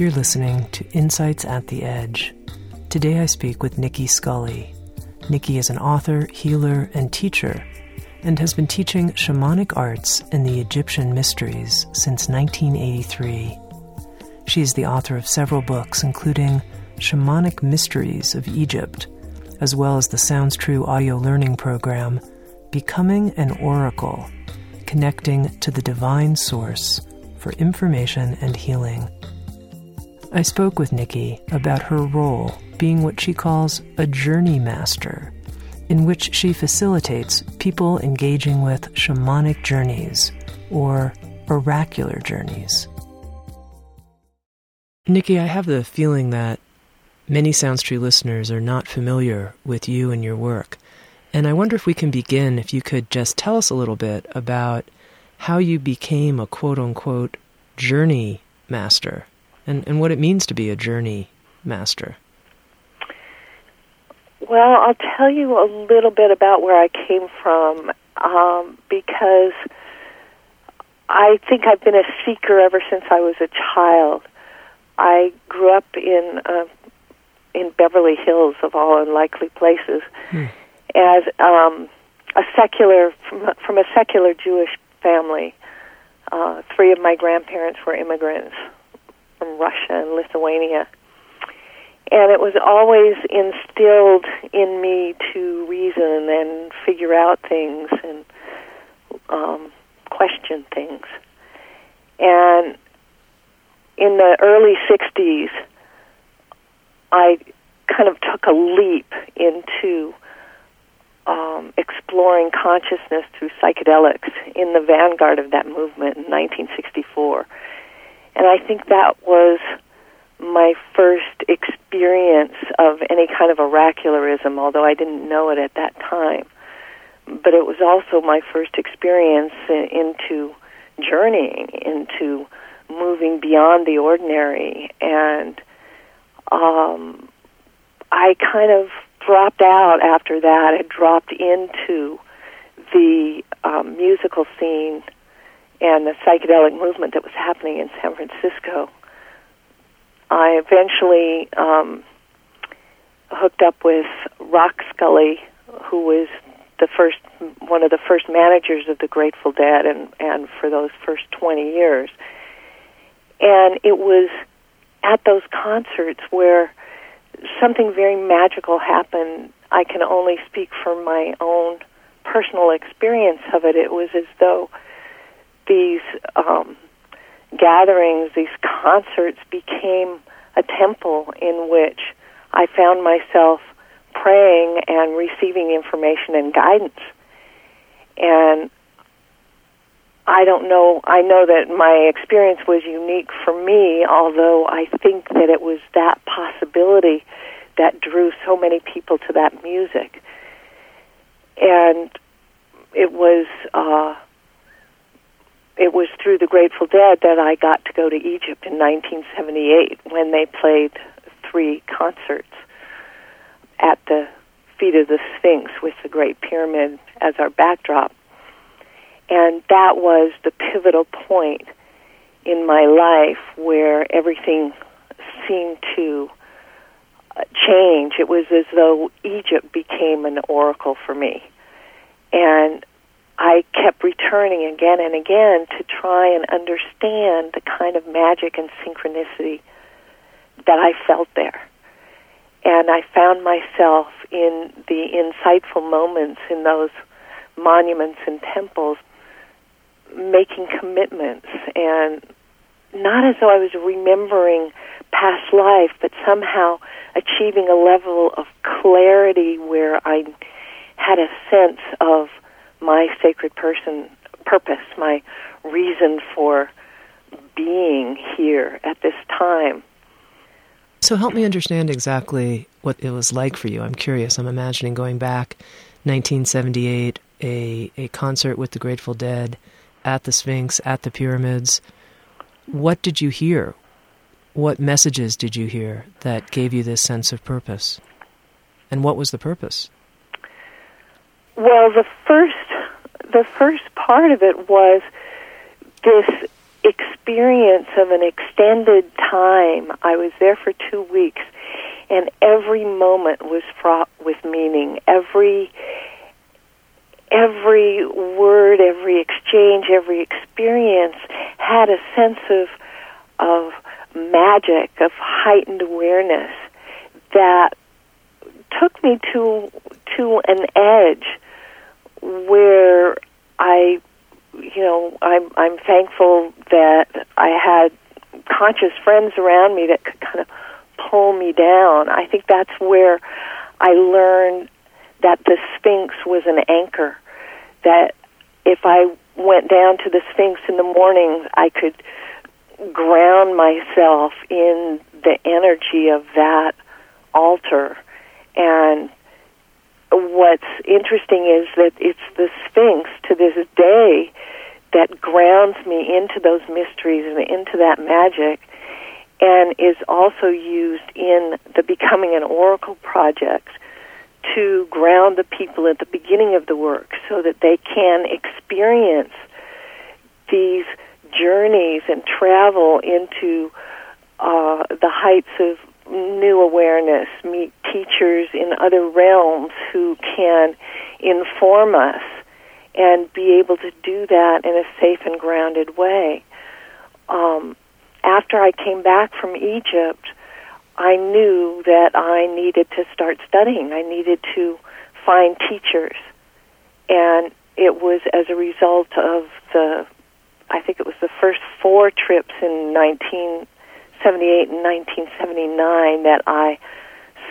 You're listening to Insights at the Edge. Today I speak with Nicki Scully. Nicki is an author, healer, and teacher, and has been teaching shamanic arts and the Egyptian mysteries since 1983. She is the author of several books, including Shamanic Mysteries of Egypt, as well as the Sounds True audio learning program, Becoming an Oracle, connecting to the divine source for information and healing. I spoke with Nicki about her role being what she calls a journey master, in which she facilitates people engaging with shamanic journeys or oracular journeys. Nicki, I have the feeling that many Sounds True listeners are not familiar with you and your work. And I wonder if we can begin, if you could just tell us a little bit about how you became a quote unquote journey master and, and what it means to be a journey master. Well, I'll tell you a little bit about where I came from um, because I think I've been a seeker ever since I was a child. I grew up in uh, in Beverly Hills, of all unlikely places, hmm. as um, a secular from, from a secular Jewish family. Uh, three of my grandparents were immigrants from Russia and Lithuania. And it was always instilled in me to reason and figure out things and um, question things. And in the early 60s, I kind of took a leap into um, exploring consciousness through psychedelics in the vanguard of that movement in 1964. And I think that was my first experience of any kind of oracularism, although I didn't know it at that time. But it was also my first experience into journeying, into moving beyond the ordinary. And um, I kind of dropped out after that. I dropped into the um, musical scene and the psychedelic movement that was happening in San Francisco. I eventually um, hooked up with Rock Scully, who was the first one of the first managers of the Grateful Dead, and and for those first twenty years. And it was at those concerts where something very magical happened. I can only speak from my own personal experience of it. It was as though these um, gatherings, these concerts became a temple in which I found myself praying and receiving information and guidance. And I don't know, I know that my experience was unique for me, although I think that it was that possibility that drew so many people to that music. And it was uh, it was through the Grateful Dead that I got to go to Egypt in 1978 when they played three concerts at the feet of the Sphinx with the Great Pyramid as our backdrop. And that was the pivotal point in my life where everything seemed to uh, change. It was as though Egypt became an oracle for me. And I kept returning again and again to try and understand the kind of magic and synchronicity that I felt there. And I found myself in the insightful moments in those monuments and temples making commitments and not as though I was remembering past life, but somehow achieving a level of clarity where I had a sense of my sacred person purpose, my reason for being here at this time. So help me understand exactly what it was like for you. I'm curious. I'm imagining going back 1978, a, a concert with the Grateful Dead at the Sphinx, at the pyramids. What did you hear? What messages did you hear that gave you this sense of purpose? And what was the purpose? Well, the first the first part of it was this experience of an extended time. I was there for 2 weeks and every moment was fraught with meaning. Every every word, every exchange, every experience had a sense of of magic, of heightened awareness that took me to to an edge where I you know, I'm I'm thankful that I had conscious friends around me that could kind of pull me down. I think that's where I learned that the Sphinx was an anchor. That if I went down to the Sphinx in the morning, I could ground myself in the energy of that altar. And what's interesting is that it's the Sphinx to this day that grounds me into those mysteries and into that magic and is also used in the Becoming an Oracle project to ground the people at the beginning of the work so that they can experience these journeys and travel into uh, the heights of new awareness, meet teachers in other realms who can inform us and be able to do that in a safe and grounded way. Um, after I came back from Egypt, I knew that I needed to start studying. I needed to find teachers. And it was as a result of the, I think it was the first four trips in 1978 and 1979 that I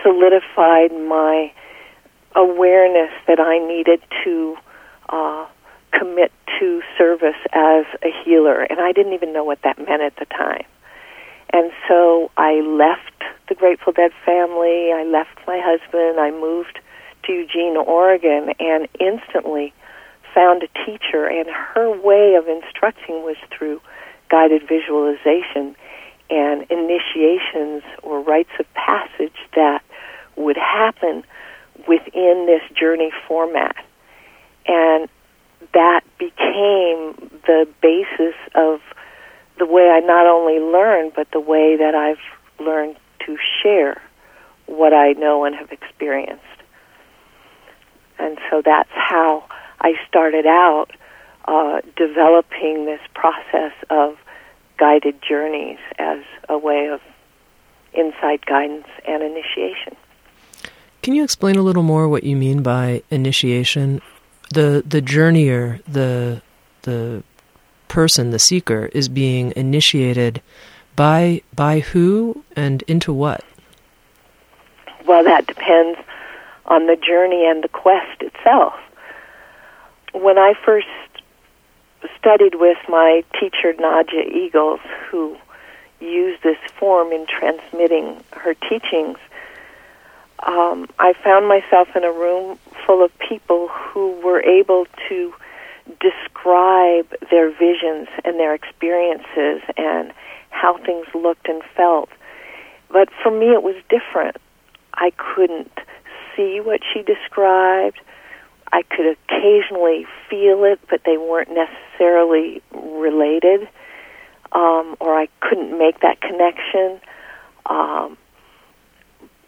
solidified my awareness that I needed to uh, commit to service as a healer, and I didn't even know what that meant at the time. And so I left the Grateful Dead family, I left my husband, I moved to Eugene, Oregon, and instantly found a teacher, and her way of instructing was through guided visualization and initiations or rites of passage that would happen within this journey format. And that became the basis of the way I not only learn, but the way that I've learned to share what I know and have experienced. And so that's how I started out uh, developing this process of guided journeys as a way of insight guidance and initiation. Can you explain a little more what you mean by initiation? The the journeyer, the the person, the seeker, is being initiated by by who and into what? Well, that depends on the journey and the quest itself. When I first studied with my teacher Nadja Eagles, who used this form in transmitting her teachings, um, I found myself in a room full of people who were able to describe their visions and their experiences and how things looked and felt. But for me, it was different. I couldn't see what she described. I could occasionally feel it, but they weren't necessarily related, um, or I couldn't make that connection. Um,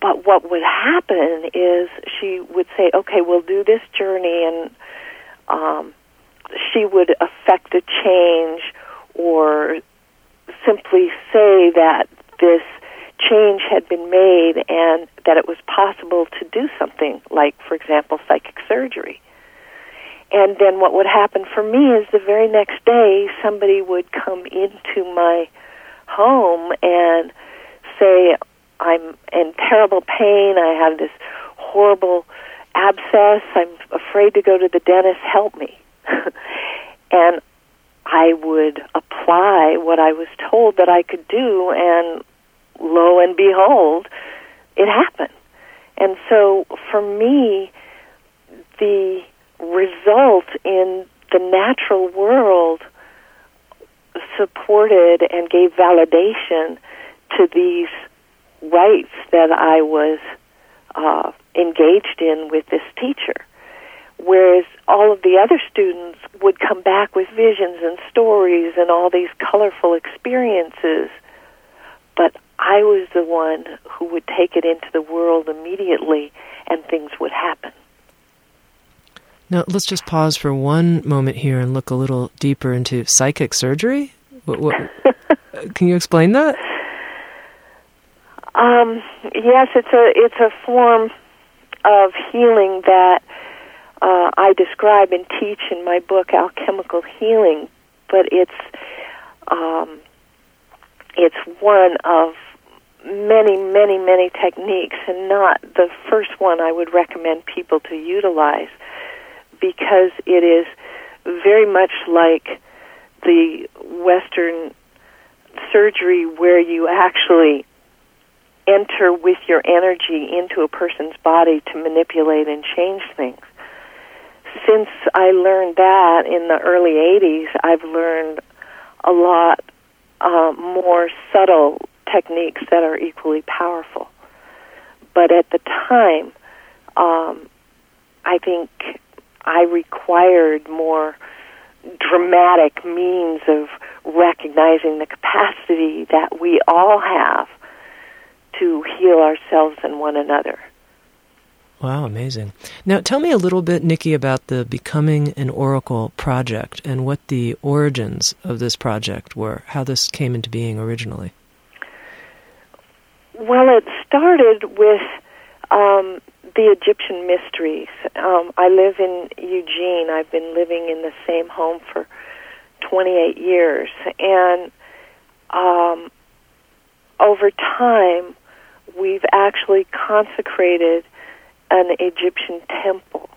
but what would happen is she would say, "Okay, we'll do this journey," and um, she would affect a change, or simply say that this change had been made and that it was possible to do something like, for example, psychic surgery. And then what would happen for me is the very next day somebody would come into my home and say, I'm in terrible pain. I have this horrible abscess. I'm afraid to go to the dentist. Help me. and I would apply what I was told that I could do, and lo and behold, it happened. And so for me, the result in the natural world supported and gave validation to these rites that I was uh, engaged in with this teacher. Whereas all of the other students would come back with visions and stories and all these colorful experiences. But I was the one who would take it into the world immediately and things would happen. Now, let's just pause for one moment here and look a little deeper into psychic surgery. What, what, can you explain that? Um, yes, it's a it's a form of healing that uh, I describe and teach in my book Alchemical Healing, but it's um, it's one of many, many, many techniques, and not the first one I would recommend people to utilize because it is very much like the Western surgery where you actually enter with your energy into a person's body to manipulate and change things. Since I learned that in the early 80s, I've learned a lot uh, more subtle techniques that are equally powerful. But at the time, um, I think I required more dramatic means of recognizing the capacity that we all have to heal ourselves and one another. Wow, amazing. Now, tell me a little bit, Nicki, about the Becoming an Oracle project and what the origins of this project were, how this came into being originally. Well, it started with um, the Egyptian mysteries. Um, I live in Eugene. I've been living in the same home for 28 years. And um, over time, we've actually consecrated an Egyptian temple.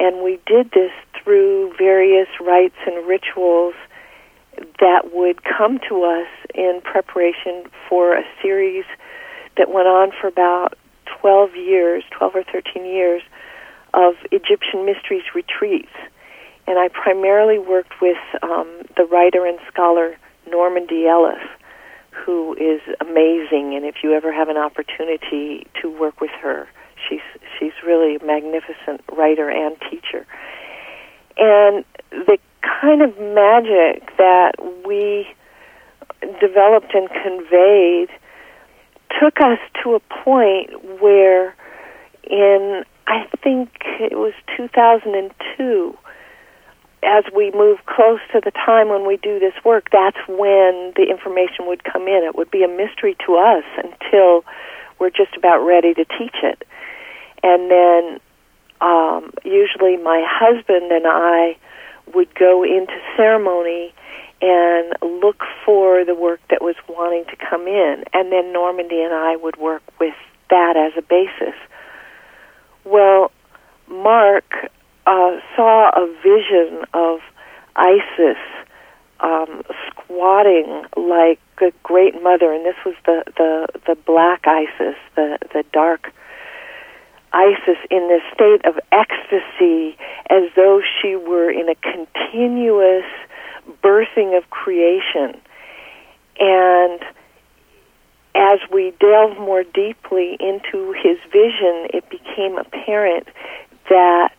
And we did this through various rites and rituals that would come to us in preparation for a series that went on for about 12 years, 12 or 13 years, of Egyptian Mysteries retreats. And I primarily worked with um, the writer and scholar Normandy Ellis, who is amazing. And if you ever have an opportunity to work with her, she's she's really a magnificent writer and teacher. And the kind of magic that we developed and conveyed took us to a point where in I think it was 2002 as we move close to the time when we do this work that's when the information would come in. It would be a mystery to us until we're just about ready to teach it. And then um usually my husband and I would go into ceremony and look for the work that was wanting to come in. And then Normandy and I would work with that as a basis. Well, Mark uh, saw a vision of Isis um, squatting like a great mother, and this was the, the, the black Isis, the, the dark Isis in this state of ecstasy as though she were in a continuous birthing of creation. And as we delve more deeply into his vision, it became apparent that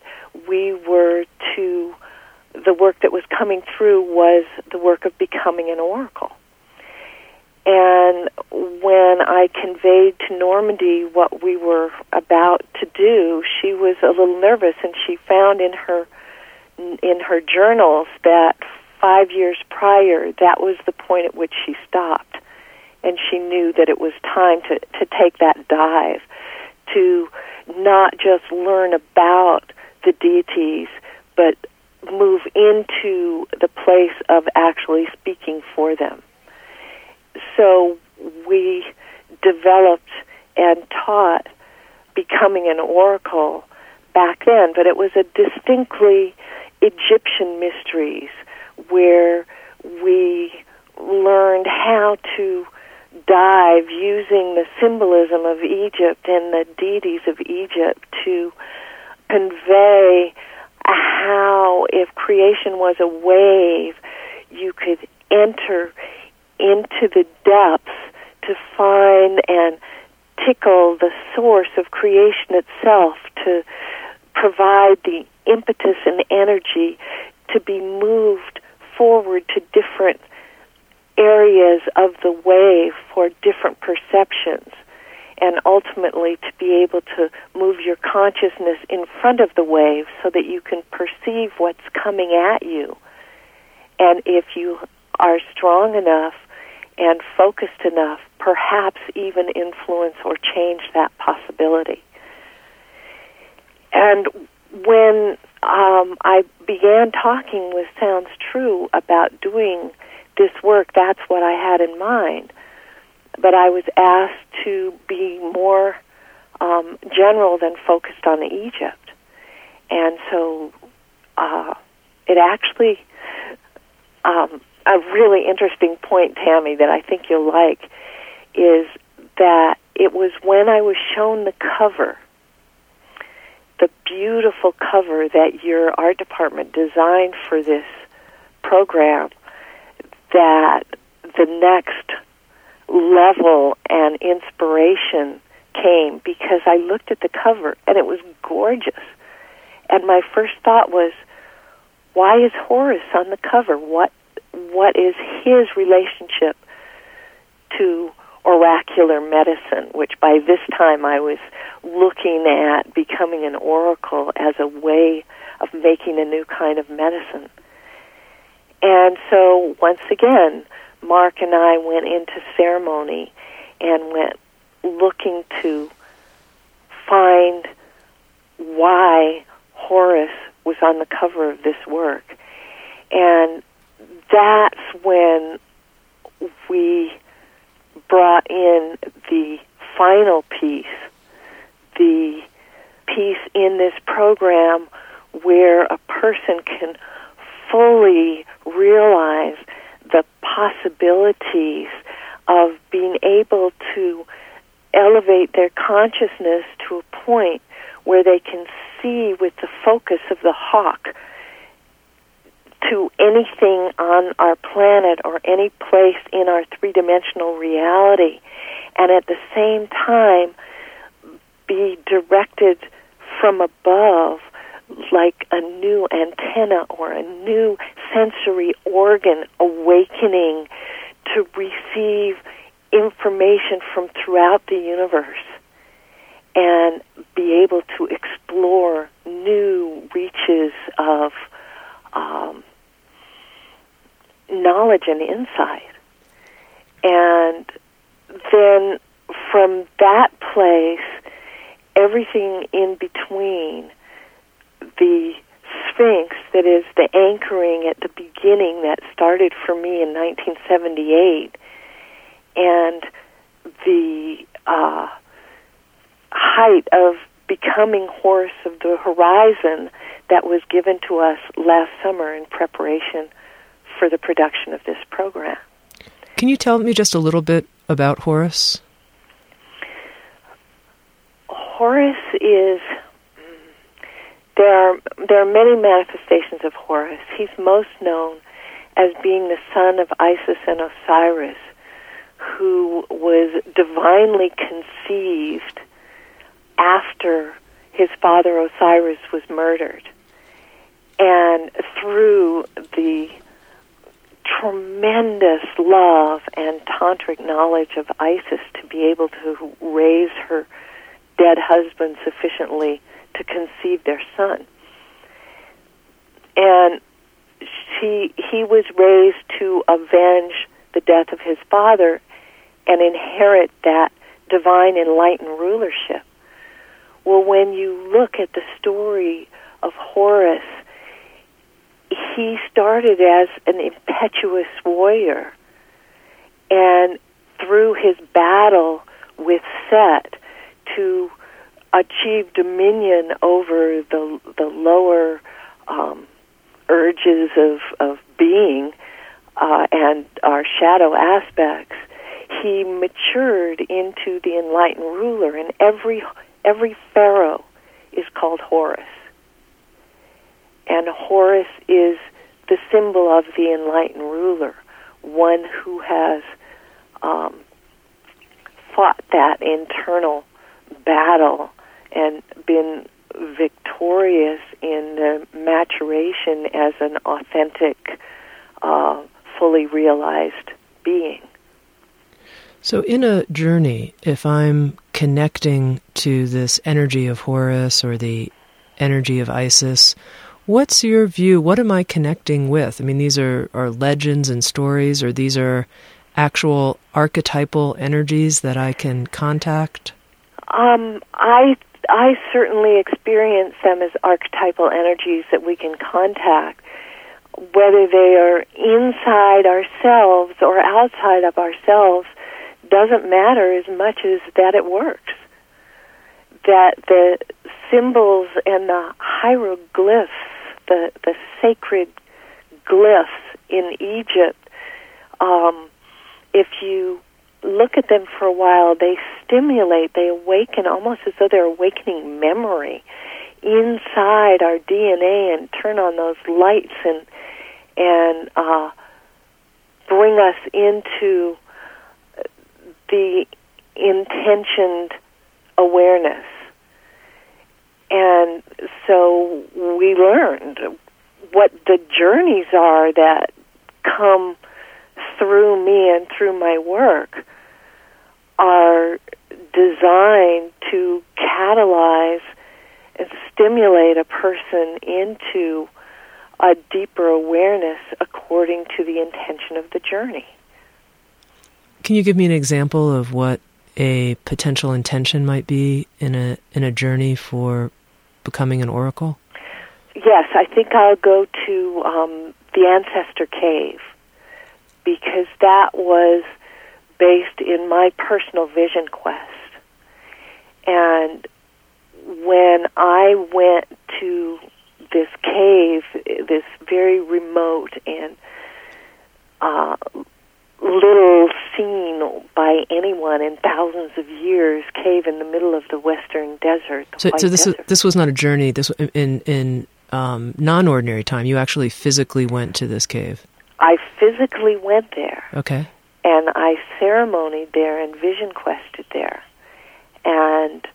we were to, the work that was coming through was the work of becoming an oracle. And when I conveyed to Normandy what we were about to do, she was a little nervous, and she found in her in her journals that five years prior, that was the point at which she stopped. And she knew that it was time to, to take that dive, to not just learn about the deities, but move into the place of actually speaking for them. So we developed and taught becoming an oracle back then, but it was a distinctly Egyptian mysteries where we learned how to dive using the symbolism of Egypt and the deities of Egypt to convey how, if creation was a wave, you could enter into the depths to find and tickle the source of creation itself, to provide the impetus and energy to be moved forward to different areas of the wave for different perceptions and ultimately to be able to move your consciousness in front of the wave so that you can perceive what's coming at you. And if you are strong enough and focused enough, perhaps even influence or change that possibility. And when um, I began talking with Sounds True about doing this work, that's what I had in mind. But I was asked to be more um, general than focused on Egypt. And so uh, it actually, um, a really interesting point, Tami, that I think you'll like is that it was when I was shown the cover, the beautiful cover that your art department designed for this program that the next level and inspiration came because I looked at the cover and it was gorgeous. And my first thought was, why is Horus on the cover? What what is his relationship to oracular medicine, which by this time I was looking at becoming an oracle as a way of making a new kind of medicine. And so once again, Mark and I went into ceremony and went looking to find why Horus was on the cover of this work. And that's when we brought in the final piece, the piece in this program where a person can fully realize the possibilities of being able to elevate their consciousness to a point where they can see with the focus of the hawk to anything on our planet or any place in our three dimensional reality, and at the same time be directed from above like a new antenna or a new sensory organ awakening to receive information from throughout the universe and be able to new reaches of um, and insight. And then from that place, everything in between the Sphinx that is the anchoring at the beginning that started for me in 1978 and the uh, height of becoming Horus of the Horizon that was given to us last summer in preparation for the production of this program. Can you tell me just a little bit about Horus? Horus is there are there are many manifestations of Horus. He's most known as being the son of Isis and Osiris, who was divinely conceived after his father Osiris was murdered. And through the tremendous love and tantric knowledge of Isis to be able to raise her dead husband sufficiently to conceive their son. And she, he was raised to avenge the death of his father and inherit that divine enlightened rulership. Well, when you look at the story of Horus, he started as an impetuous warrior, and through his battle with Set to achieve dominion over the the lower um, urges of of being, uh, and our shadow aspects, he matured into the enlightened ruler, and every every pharaoh is called Horus, and Horus is the symbol of the enlightened ruler, one who has um, fought that internal battle and been victorious in the maturation as an authentic, uh, fully realized being. So, in a journey, if I'm connecting to this energy of Horus or the energy of Isis, what's your view? What am I connecting with? I mean, these are, are legends and stories, or these are actual archetypal energies that I can contact? Um, I I certainly experience them as archetypal energies that we can contact, whether they are inside ourselves or outside of ourselves doesn't matter as much as that it works. That the symbols and the hieroglyphs, the, the sacred glyphs in Egypt, um, if you look at them for a while, they stimulate, they awaken almost as though they're awakening memory inside our DNA and turn on those lights and and uh, bring us into the intentioned awareness. And so we learned what the journeys are that come through me and through my work are designed to catalyze and stimulate a person into a deeper awareness according to the intention of the journey. Can you give me an example of what a potential intention might be in a in a journey for becoming an oracle? Yes, I think I'll go to um, the ancestor cave because that was based in my personal vision quest. And when I went to this cave, this very remote and uh, little seen by anyone in thousands of years cave in the middle of the western desert. so, so this desert. was this was not a journey. This in in um, non-ordinary time. You actually physically went to this cave. I physically went there. Okay. And I ceremonied there and vision quested there. And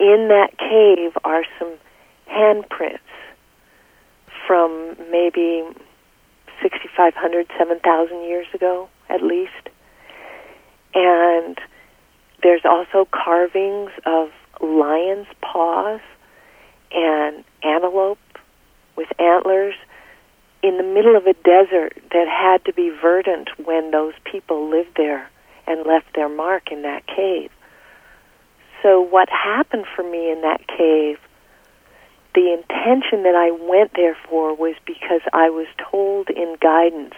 in that cave are some handprints from maybe 6,500, 7,000 years ago, at least. And there's also carvings of lion's paws and antelope with antlers in the middle of a desert that had to be verdant when those people lived there and left their mark in that cave. So, what happened for me in that cave, the intention that I went there for was because I was told in guidance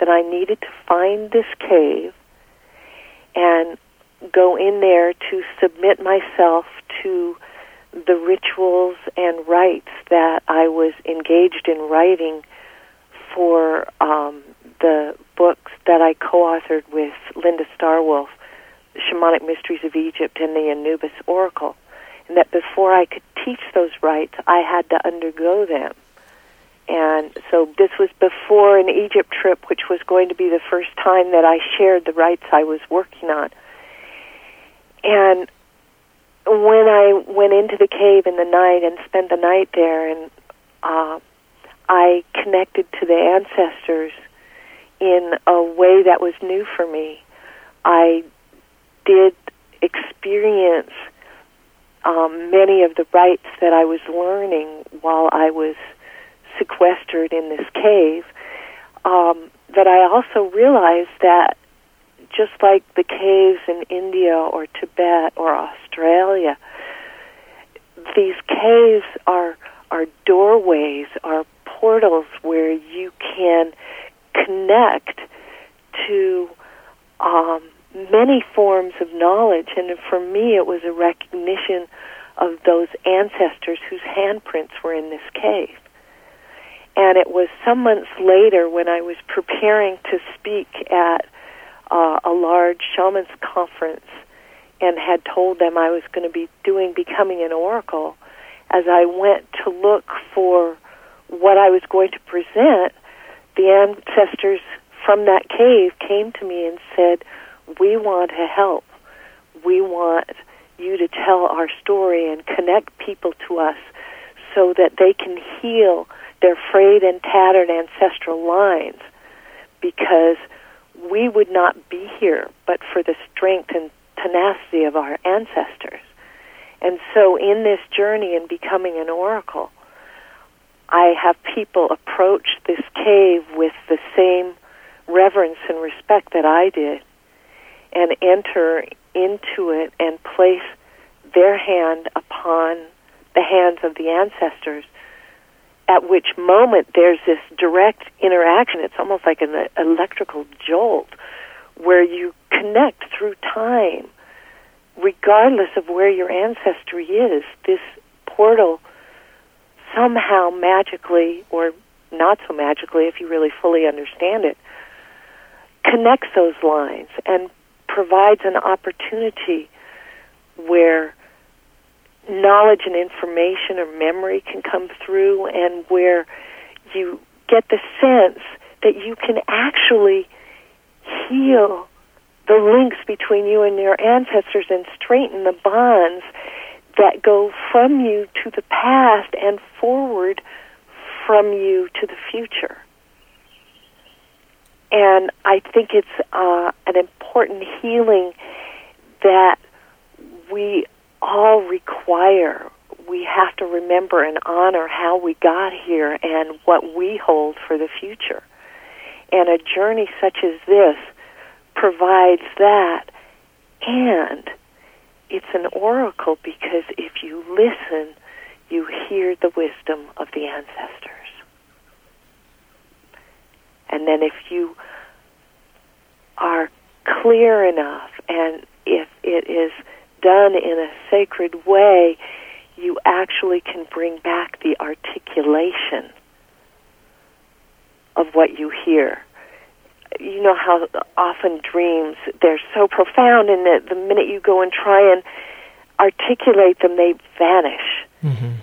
that I needed to find this cave and go in there to submit myself to the rituals and rites that I was engaged in writing for um, the books that I co-authored with Linda Starwolf, Shamanic Mysteries of Egypt and the Anubis Oracle, and that before I could teach those rites, I had to undergo them. And so this was before an Egypt trip, which was going to be the first time that I shared the rites I was working on. And when I went into the cave in the night and spent the night there, and uh, I connected to the ancestors in a way that was new for me. I did experience um, many of the rites that I was learning while I was sequestered in this cave. Um, but I also realized that just like the caves in India or Tibet or Australia, these caves are are doorways, are portals where you can connect to um, many forms of knowledge. And for me, it was a recognition of those ancestors whose handprints were in this cave. And it was some months later when I was preparing to speak at uh, a large shamans conference and had told them I was going to be doing becoming an oracle. As I went to look for what I was going to present, the ancestors from that cave came to me and said, We want to help. We want you to tell our story and connect people to us so that they can heal their frayed and tattered ancestral lines because we would not be here but for the strength and tenacity of our ancestors. And so, in this journey in becoming an oracle, I have people approach this cave with the same reverence and respect that I did and enter into it and place their hand upon the hands of the ancestors, at which moment there's this direct interaction. It's almost like an electrical jolt where you connect through time, regardless of where your ancestry is. This portal somehow magically, or not so magically if you really fully understand it, connects those lines and provides an opportunity where knowledge and information or memory can come through and where you get the sense that you can actually heal the links between you and your ancestors and straighten the bonds that go from you to the past and forward from you to the future. And I think it's uh, an important healing that we all require. We have to remember and honor how we got here and what we hold for the future. And a journey such as this provides that. And it's an oracle because if you listen, you hear the wisdom of the ancestors. And then if you are clear enough and if it is done in a sacred way, you actually can bring back the articulation of what you hear. You know how often dreams, they're so profound, and that the minute you go and try and articulate them, they vanish. Mm-hmm.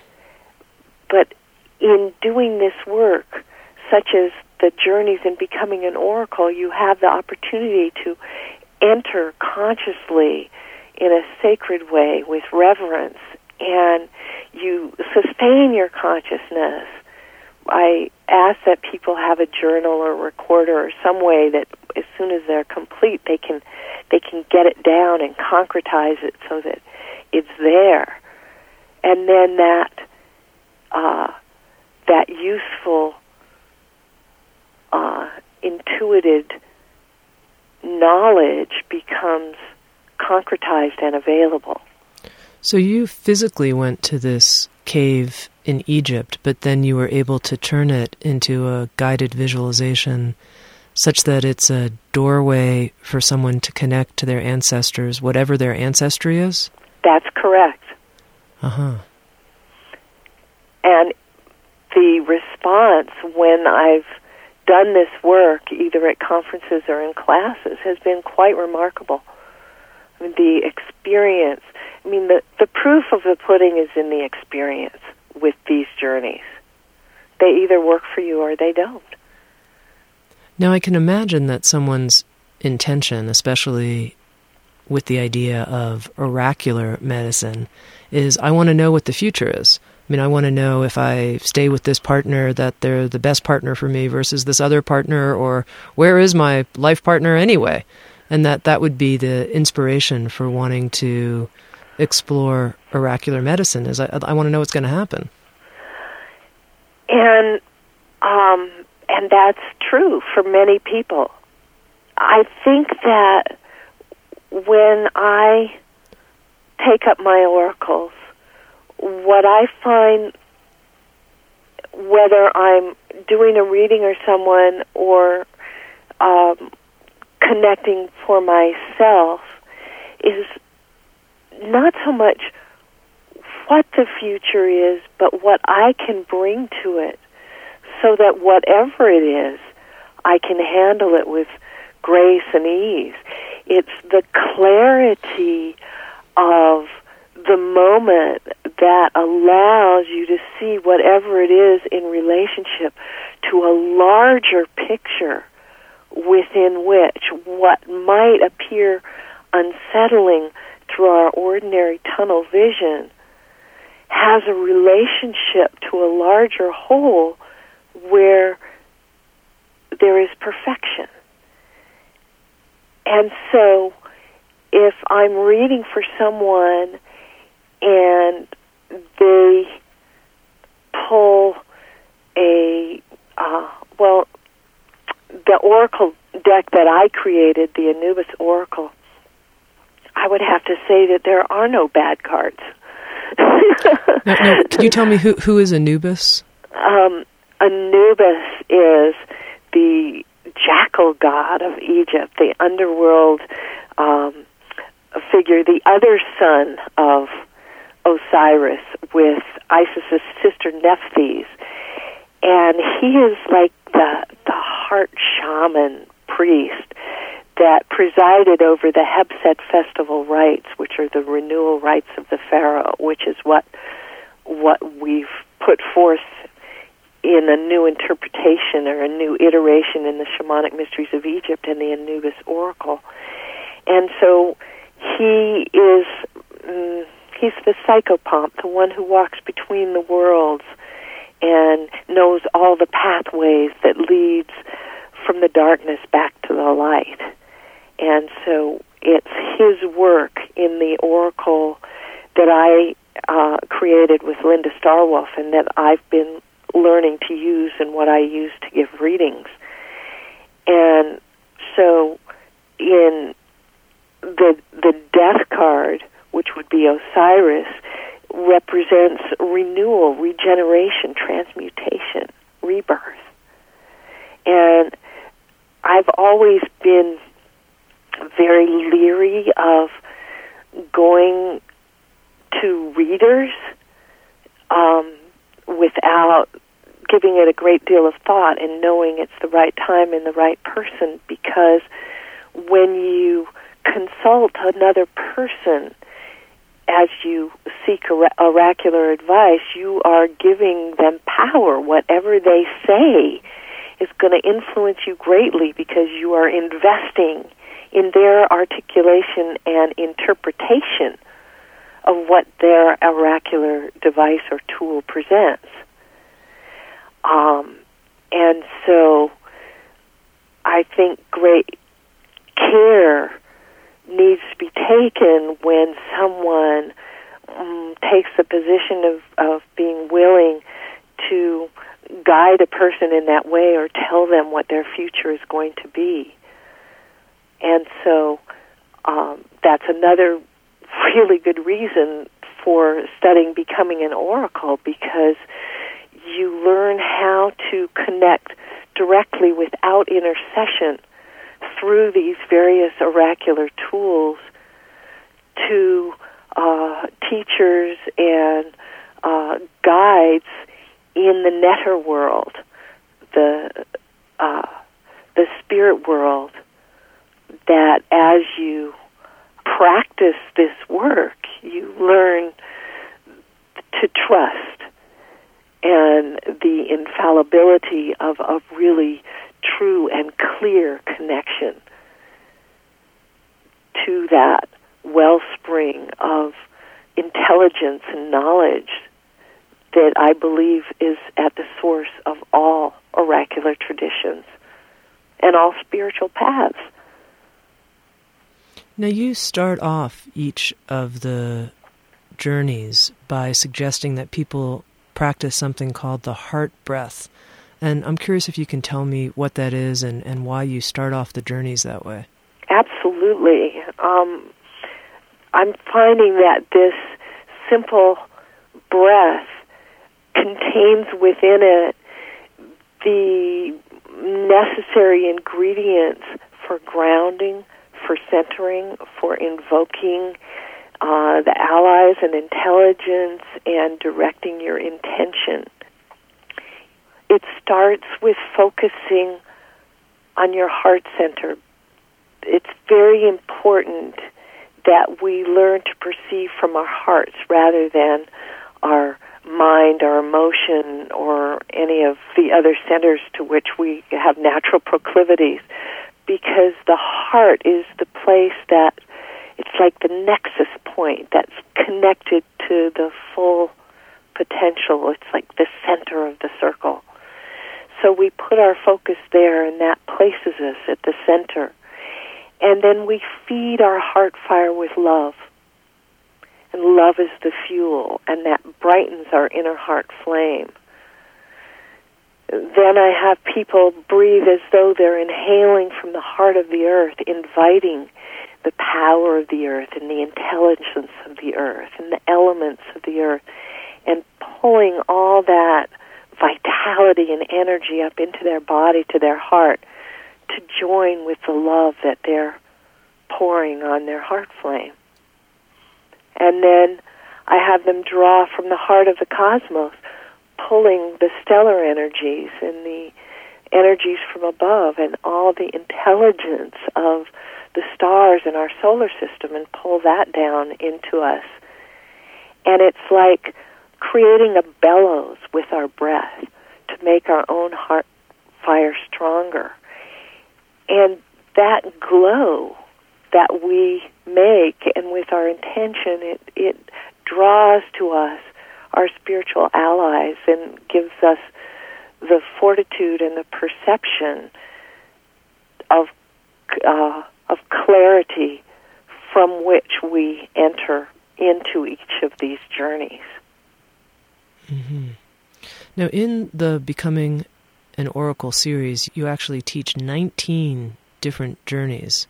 But in doing this work, such as the journeys in becoming an oracle, you have the opportunity to enter consciously in a sacred way with reverence and you sustain your consciousness. I ask that people have a journal or recorder or some way that as soon as they're complete they can they can get it down and concretize it so that it's there. And then that uh, that useful uh, intuited knowledge becomes concretized and available. So you physically went to this cave in Egypt, but then you were able to turn it into a guided visualization such that it's a doorway for someone to connect to their ancestors, whatever their ancestry is? That's correct. Uh huh. And the response when I've done this work, either at conferences or in classes, has been quite remarkable. I mean, the experience. I mean, the the proof of the pudding is in the experience with these journeys. They either work for you or they don't. Now, I can imagine that someone's intention, especially with the idea of oracular medicine, is I want to know what the future is. I mean, I want to know if I stay with this partner that they're the best partner for me versus this other partner, or where is my life partner anyway? And that that would be the inspiration for wanting to explore oracular medicine. Is I, I want to know what's going to happen. And um, and that's true for many people. I think that when I take up my oracles what I find, whether I'm doing a reading or someone or um, connecting for myself, is not so much what the future is, but what I can bring to it so that whatever it is, I can handle it with grace and ease. It's the clarity of the moment that allows you to see whatever it is in relationship to a larger picture within which what might appear unsettling through our ordinary tunnel vision has a relationship to a larger whole where there is perfection. And so, if I'm reading for someone and they pull a, uh, well, the oracle deck that I created, the Anubis Oracle, I would have to say that there are no bad cards. now, now, can you tell me who who is Anubis? Um, Anubis is the jackal god of Egypt, the underworld um, figure, the other son of Osiris with Isis's sister Nephthys. And he is like the the heart shaman priest that presided over the Heb Sed festival rites, which are the renewal rites of the pharaoh, which is what what we've put forth in a new interpretation or a new iteration in the shamanic mysteries of Egypt and the Anubis oracle. And so he is mm, he's the psychopomp, the one who walks between the worlds and knows all the pathways that leads from the darkness back to the light. And so it's his work in the oracle that I uh, created with Linda Star Wolf and that I've been learning to use and what I use to give readings. And so in the the death card, which would be Osiris, represents renewal, regeneration, transmutation, rebirth. And I've always been very leery of going to readers um, without giving it a great deal of thought and knowing it's the right time and the right person because when you consult another person as you seek oracular advice, you are giving them power. Whatever they say is going to influence you greatly because you are investing in their articulation and interpretation of what their oracular device or tool presents. Um, and so I think great care needs to be taken when someone um, takes the position of, of being willing to guide a person in that way or tell them what their future is going to be. And so um, that's another really good reason for studying becoming an oracle because you learn how to connect directly without intercession through these various oracular tools to uh, teachers and uh, guides in the neter world, the uh, the spirit world. That as you practice this work, you learn to trust and the infallibility of a really true and clear connection to that wellspring of intelligence and knowledge that I believe is at the source of all oracular traditions and all spiritual paths. Now, you start off each of the journeys by suggesting that people practice something called the heart breath. And I'm curious if you can tell me what that is and, and why you start off the journeys that way. Absolutely. Um, I'm finding that this simple breath contains within it the necessary ingredients for grounding, for centering, for invoking uh, the allies and intelligence and directing your intention. it starts with focusing on your heart center. It's very important that we learn to perceive from our hearts rather than our mind our emotion or any of the other centers to which we have natural proclivities because the heart is the place that it's like the nexus point that's connected to the full potential. It's like the center of the circle. So we put our focus there, and that places us at the center. And then we feed our heart fire with love. And love is the fuel, and that brightens our inner heart flame. Then I have people breathe as though they're inhaling from the heart of the earth, inviting the power of the earth and the intelligence of the earth and the elements of the earth, and pulling all that vitality and energy up into their body, to their heart, to join with the love that they're pouring on their heart flame. And then I have them draw from the heart of the cosmos, pulling the stellar energies and the energies from above and all the intelligence of the stars in our solar system and pull that down into us. And it's like creating a bellows with our breath to make our own heart fire stronger. And that glow that we make and with our intention it it draws to us our spiritual allies and gives us the fortitude and the perception of uh, of clarity from which we enter into each of these journeys. Mm-hmm. Now, in the Becoming an Oracle series, you actually teach 19 different journeys.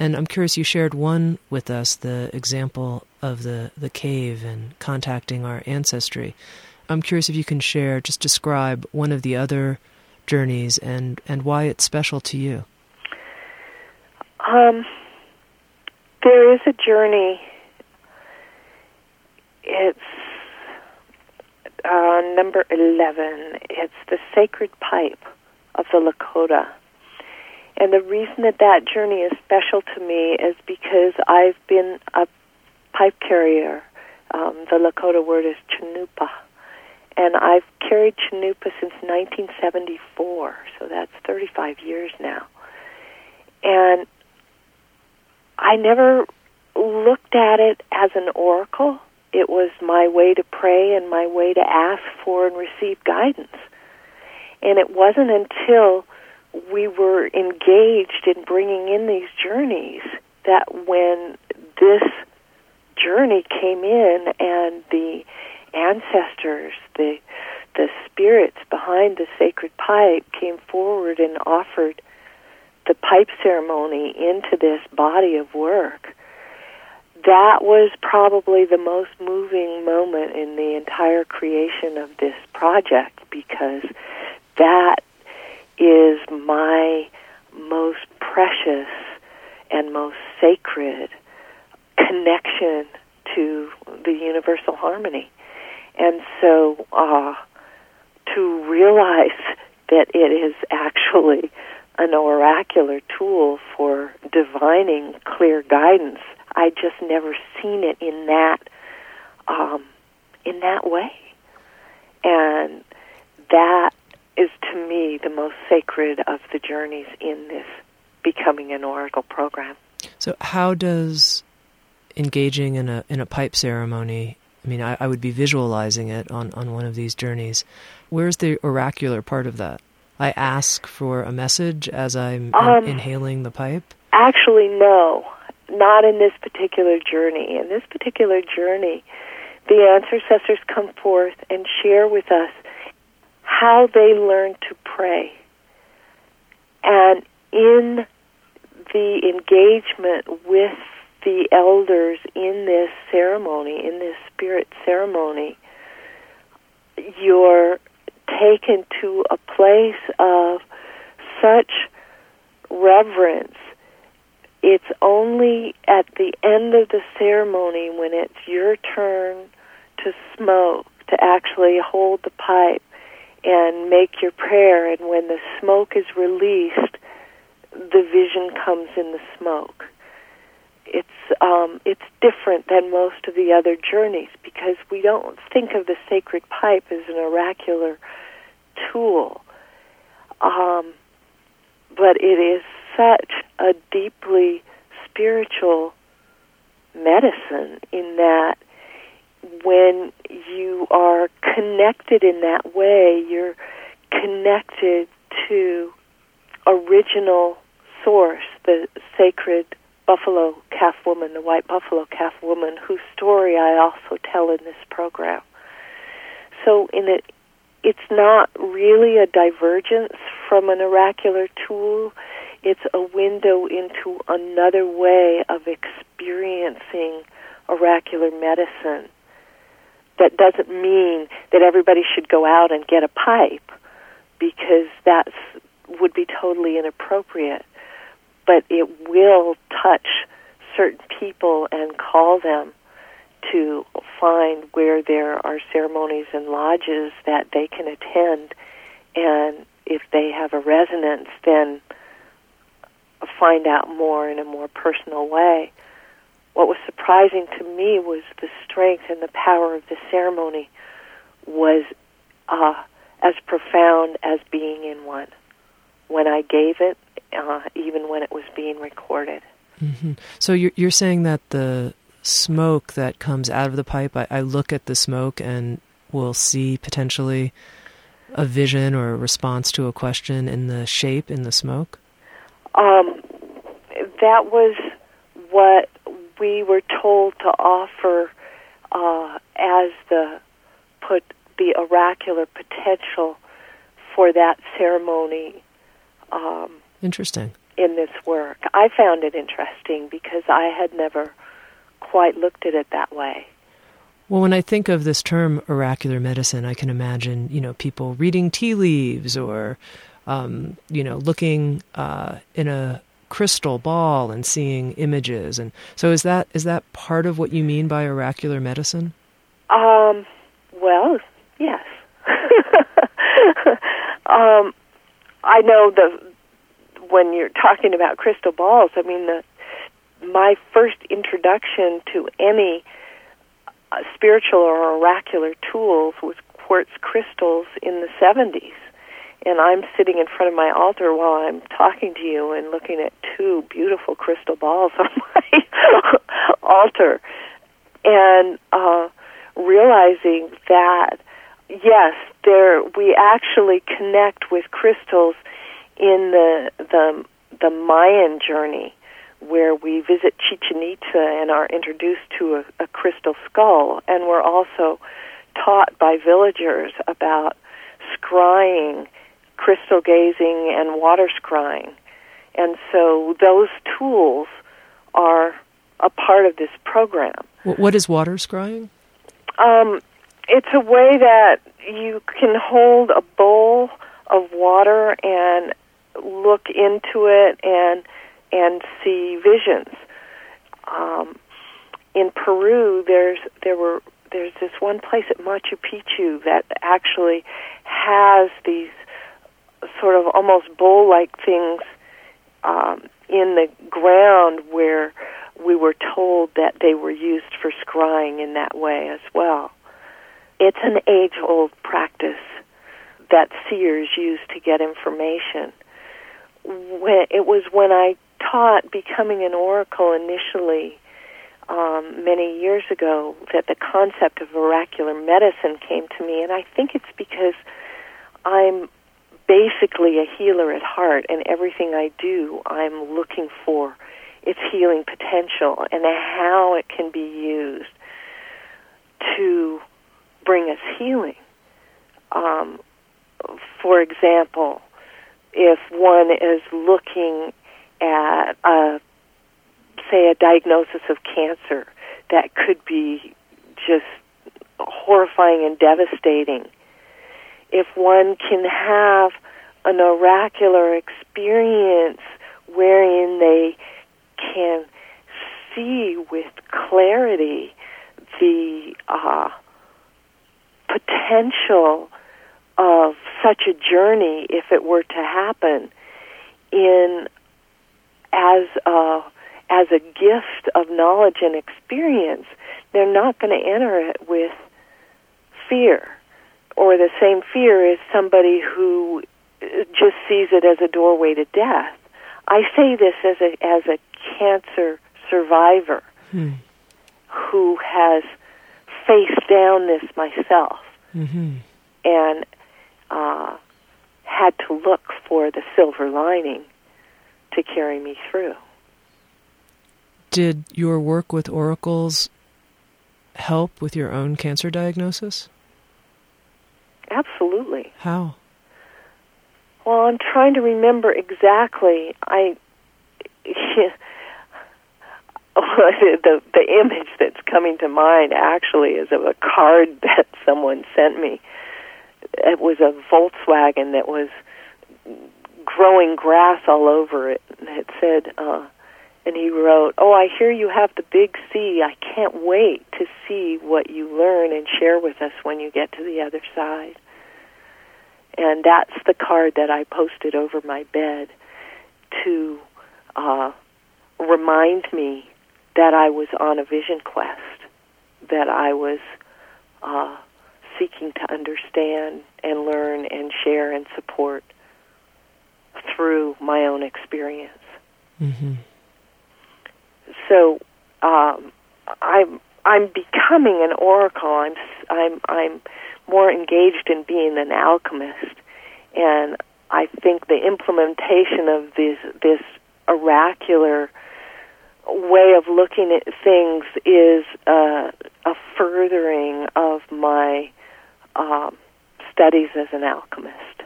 And I'm curious, you shared one with us, the example of the, the cave and contacting our ancestry. I'm curious if you can share, just describe one of the other journeys and, and why it's special to you. Um, there is a journey. It's uh, number 11. It's the sacred pipe of the Lakota. And the reason that that journey is special to me is because I've been a pipe carrier. Um, the Lakota word is chanupa. And I've carried chanupa since 1974, so that's 35 years now. And I never looked at it as an oracle. It was my way to pray and my way to ask for and receive guidance. And it wasn't until we were engaged in bringing in these journeys that when this journey came in and the ancestors, the the spirits behind the sacred pipe came forward and offered the pipe ceremony into this body of work. That was probably the most moving moment in the entire creation of this project because that is my most precious and most sacred connection to the universal harmony. And so uh, to realize that it is actually an oracular tool for divining clear guidance, I just never seen it in that um, in that way. And that is to me the most sacred of the journeys in this becoming an oracle program. So, how does engaging in a in a pipe ceremony? I mean, I, I would be visualizing it on on one of these journeys. Where's the oracular part of that? I ask for a message as I'm um, inhaling the pipe. Actually, no, not in this particular journey. In this particular journey, the ancestors come forth and share with us how they learned to pray. And in the engagement with the elders in this ceremony, in this spirit ceremony, you're taken to a place of such reverence. It's only at the end of the ceremony when it's your turn to smoke, to actually hold the pipe, and make your prayer. And when the smoke is released, the vision comes in the smoke. It's um, it's different than most of the other journeys because we don't think of the sacred pipe as an oracular tool, um, but it is such a deeply spiritual medicine in that when you are connected in that way, you're connected to original source, the sacred buffalo calf woman, the white buffalo calf woman, whose story I also tell in this program. So in it, it's not really a divergence from an oracular tool. It's a window into another way of experiencing oracular medicine. That doesn't mean that everybody should go out and get a pipe because that would be totally inappropriate. But it will touch certain people and call them to find where there are ceremonies and lodges that they can attend and if they have a resonance then find out more in a more personal way. What was surprising to me was the strength and the power of the ceremony was uh, as profound as being in one. When I gave it, uh, even when it was being recorded. Mm-hmm. So you're, you're saying that the smoke that comes out of the pipe, I, I look at the smoke and will see potentially a vision or a response to a question in the shape in the smoke? Um, that was what we were told to offer uh, as the put the oracular potential for that ceremony. Um, interesting. In this work, I found it interesting because I had never quite looked at it that way. Well, when I think of this term oracular medicine, I can imagine, you know, people reading tea leaves or, um, you know, looking uh, in a crystal ball and seeing images. And so, is that is that part of what you mean by oracular medicine? Um. Well, yes. um, I know the when you're talking about crystal balls. I mean, the my first introduction to any uh, spiritual or oracular tools was quartz crystals in the 70s. And I'm sitting in front of my altar while I'm talking to you and looking at two beautiful crystal balls on my altar. And uh, realizing that, yes, there we actually connect with crystals in the, the, the Mayan journey where we visit Chichen Itza and are introduced to a, a crystal skull, and we're also taught by villagers about scrying, crystal gazing, and water scrying. And so those tools are a part of this program. What is water scrying? Um, it's a way that you can hold a bowl of water and look into it and and see visions. Um, in Peru, there's there were there's this one place at Machu Picchu that actually has these sort of almost bowl-like things um, in the ground where we were told that they were used for scrying in that way as well. It's an age-old practice that seers use to get information. When, it was when I taught becoming an oracle initially um, many years ago that the concept of oracular medicine came to me, and I think it's because I'm basically a healer at heart, and everything I do, I'm looking for its healing potential and how it can be used to bring us healing. Um, for example, if one is looking at a say a diagnosis of cancer that could be just horrifying and devastating if one can have an oracular experience wherein they can see with clarity the uh, potential of such a journey if it were to happen in as a, as a gift of knowledge and experience, they're not going to enter it with fear. Or the same fear as somebody who just sees it as a doorway to death. I say this as a as a cancer survivor hmm. who has faced down this myself mm-hmm. and uh, had to look for the silver lining to carry me through. Did your work with oracles help with your own cancer diagnosis? Absolutely. How? Well, I'm trying to remember exactly. I the the image that's coming to mind actually is of a card that someone sent me. It was a Volkswagen that was growing grass all over it, and it said, uh, and he wrote, "Oh, I hear you have the big C. I can't wait to see what you learn and share with us when you get to the other side." And that's the card that I posted over my bed to uh, remind me that I was on a vision quest, that I was uh, seeking to understand and learn and share and support through my own experience. Mm-hmm. So um, I'm I'm becoming an oracle. I'm I'm I'm more engaged in being an alchemist, and I think the implementation of this this oracular way of looking at things is uh, a furthering of my um, studies as an alchemist.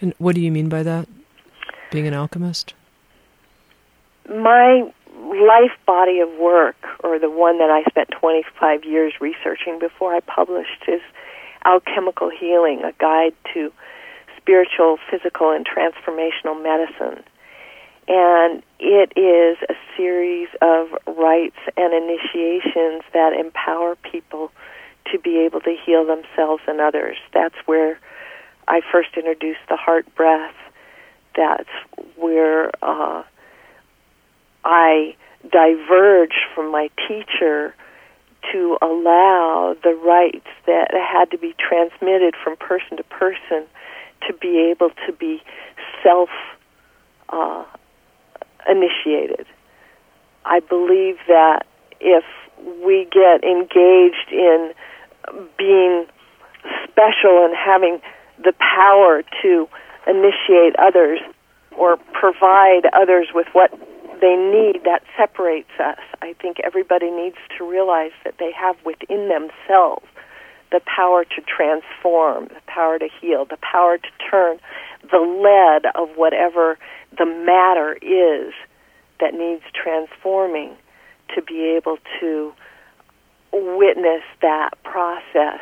And what do you mean by that? Being an alchemist? My life body of work, or the one that I spent 25 years researching before I published, is Alchemical Healing, a guide to spiritual, physical, and transformational medicine. And it is a series of rites and initiations that empower people to be able to heal themselves and others. That's where I first introduced the heart breath. That's where uh, I diverged from my teacher to allow the rites that had to be transmitted from person to person to be able to be self uh, initiated. I believe that if we get engaged in being special and having the power to initiate others or provide others with what they need, that separates us. I think everybody needs to realize that they have within themselves the power to transform, the power to heal, the power to turn the lead of whatever the matter is that needs transforming to be able to witness that process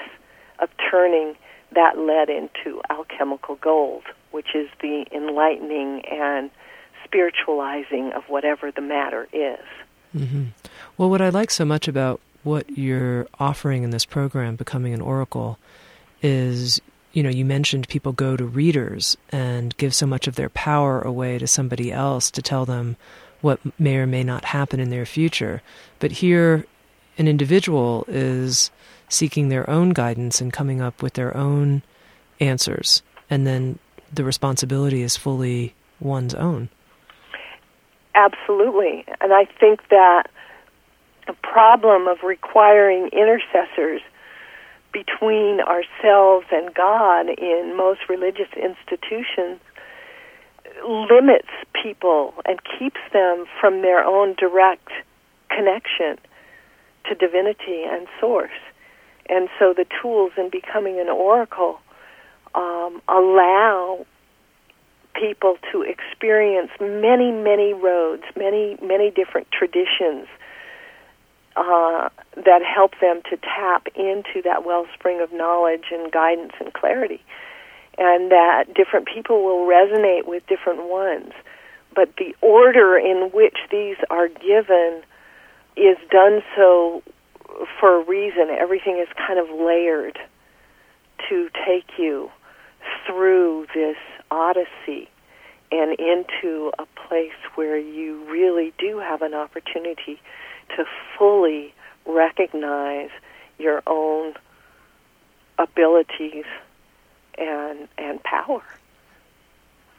of turning that lead into alchemical gold, which is the enlightening and spiritualizing of whatever the matter is. Mm-hmm. Well, what I like so much about what you're offering in this program, Becoming an Oracle, is you know, you mentioned people go to readers and give so much of their power away to somebody else to tell them what may or may not happen in their future. But here, an individual is seeking their own guidance and coming up with their own answers. And then the responsibility is fully one's own. Absolutely. And I think that the problem of requiring intercessors between ourselves and God in most religious institutions limits people and keeps them from their own direct connection to divinity and source. And so the tools in becoming an oracle um, allow people to experience many, many roads, many, many different traditions uh, that help them to tap into that wellspring of knowledge and guidance and clarity. And that different people will resonate with different ones. But the order in which these are given is done so for a reason. Everything is kind of layered to take you through this odyssey and into a place where you really do have an opportunity to fully recognize your own abilities and and power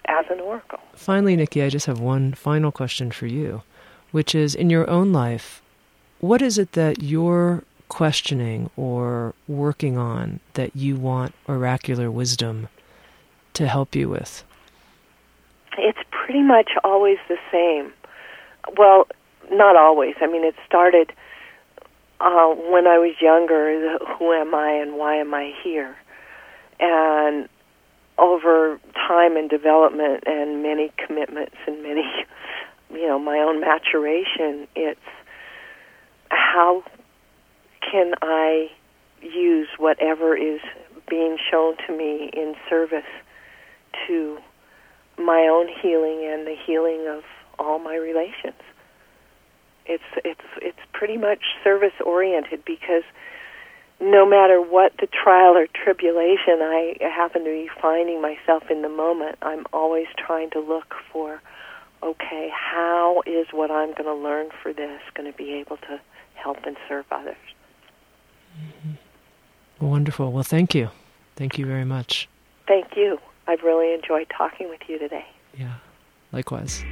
as an oracle. Finally, Nicki, I just have one final question for you, which is in your own life, what is it that you're questioning or working on that you want oracular wisdom to help you with? It's pretty much always the same. Well, not always. I mean, it started uh, when I was younger. The, who am I and why am I here? And over time and development and many commitments and many, you know, my own maturation, it's how can I use whatever is being shown to me in service to my own healing and the healing of all my relations. It's it's it's pretty much service oriented because no matter what the trial or tribulation I happen to be finding myself in the moment, I'm always trying to look for okay, how is what I'm going to learn for this going to be able to help and serve others? Mm-hmm. Wonderful. Well, thank you. Thank you very much. Thank you. I've really enjoyed talking with you today. Yeah, likewise.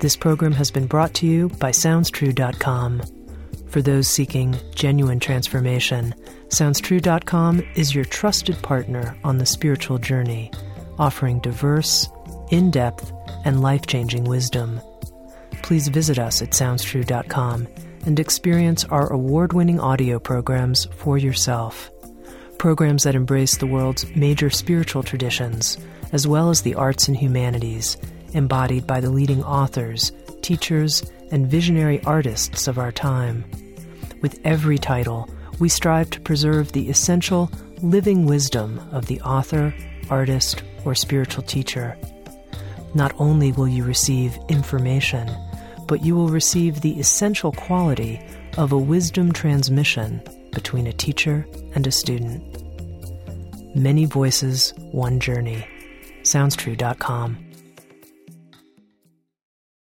This program has been brought to you by SoundsTrue.com. For those seeking genuine transformation, SoundsTrue.com is your trusted partner on the spiritual journey, offering diverse, in depth, and life changing wisdom. Please visit us at SoundsTrue.com and experience our award winning audio programs for yourself. Programs that embrace the world's major spiritual traditions, as well as the arts and humanities, embodied by the leading authors, teachers, and visionary artists of our time. With every title, we strive to preserve the essential living wisdom of the author, artist, or spiritual teacher. Not only will you receive information, but you will receive the essential quality of a wisdom transmission between a teacher and a student. Many voices, one journey. SoundsTrue.com.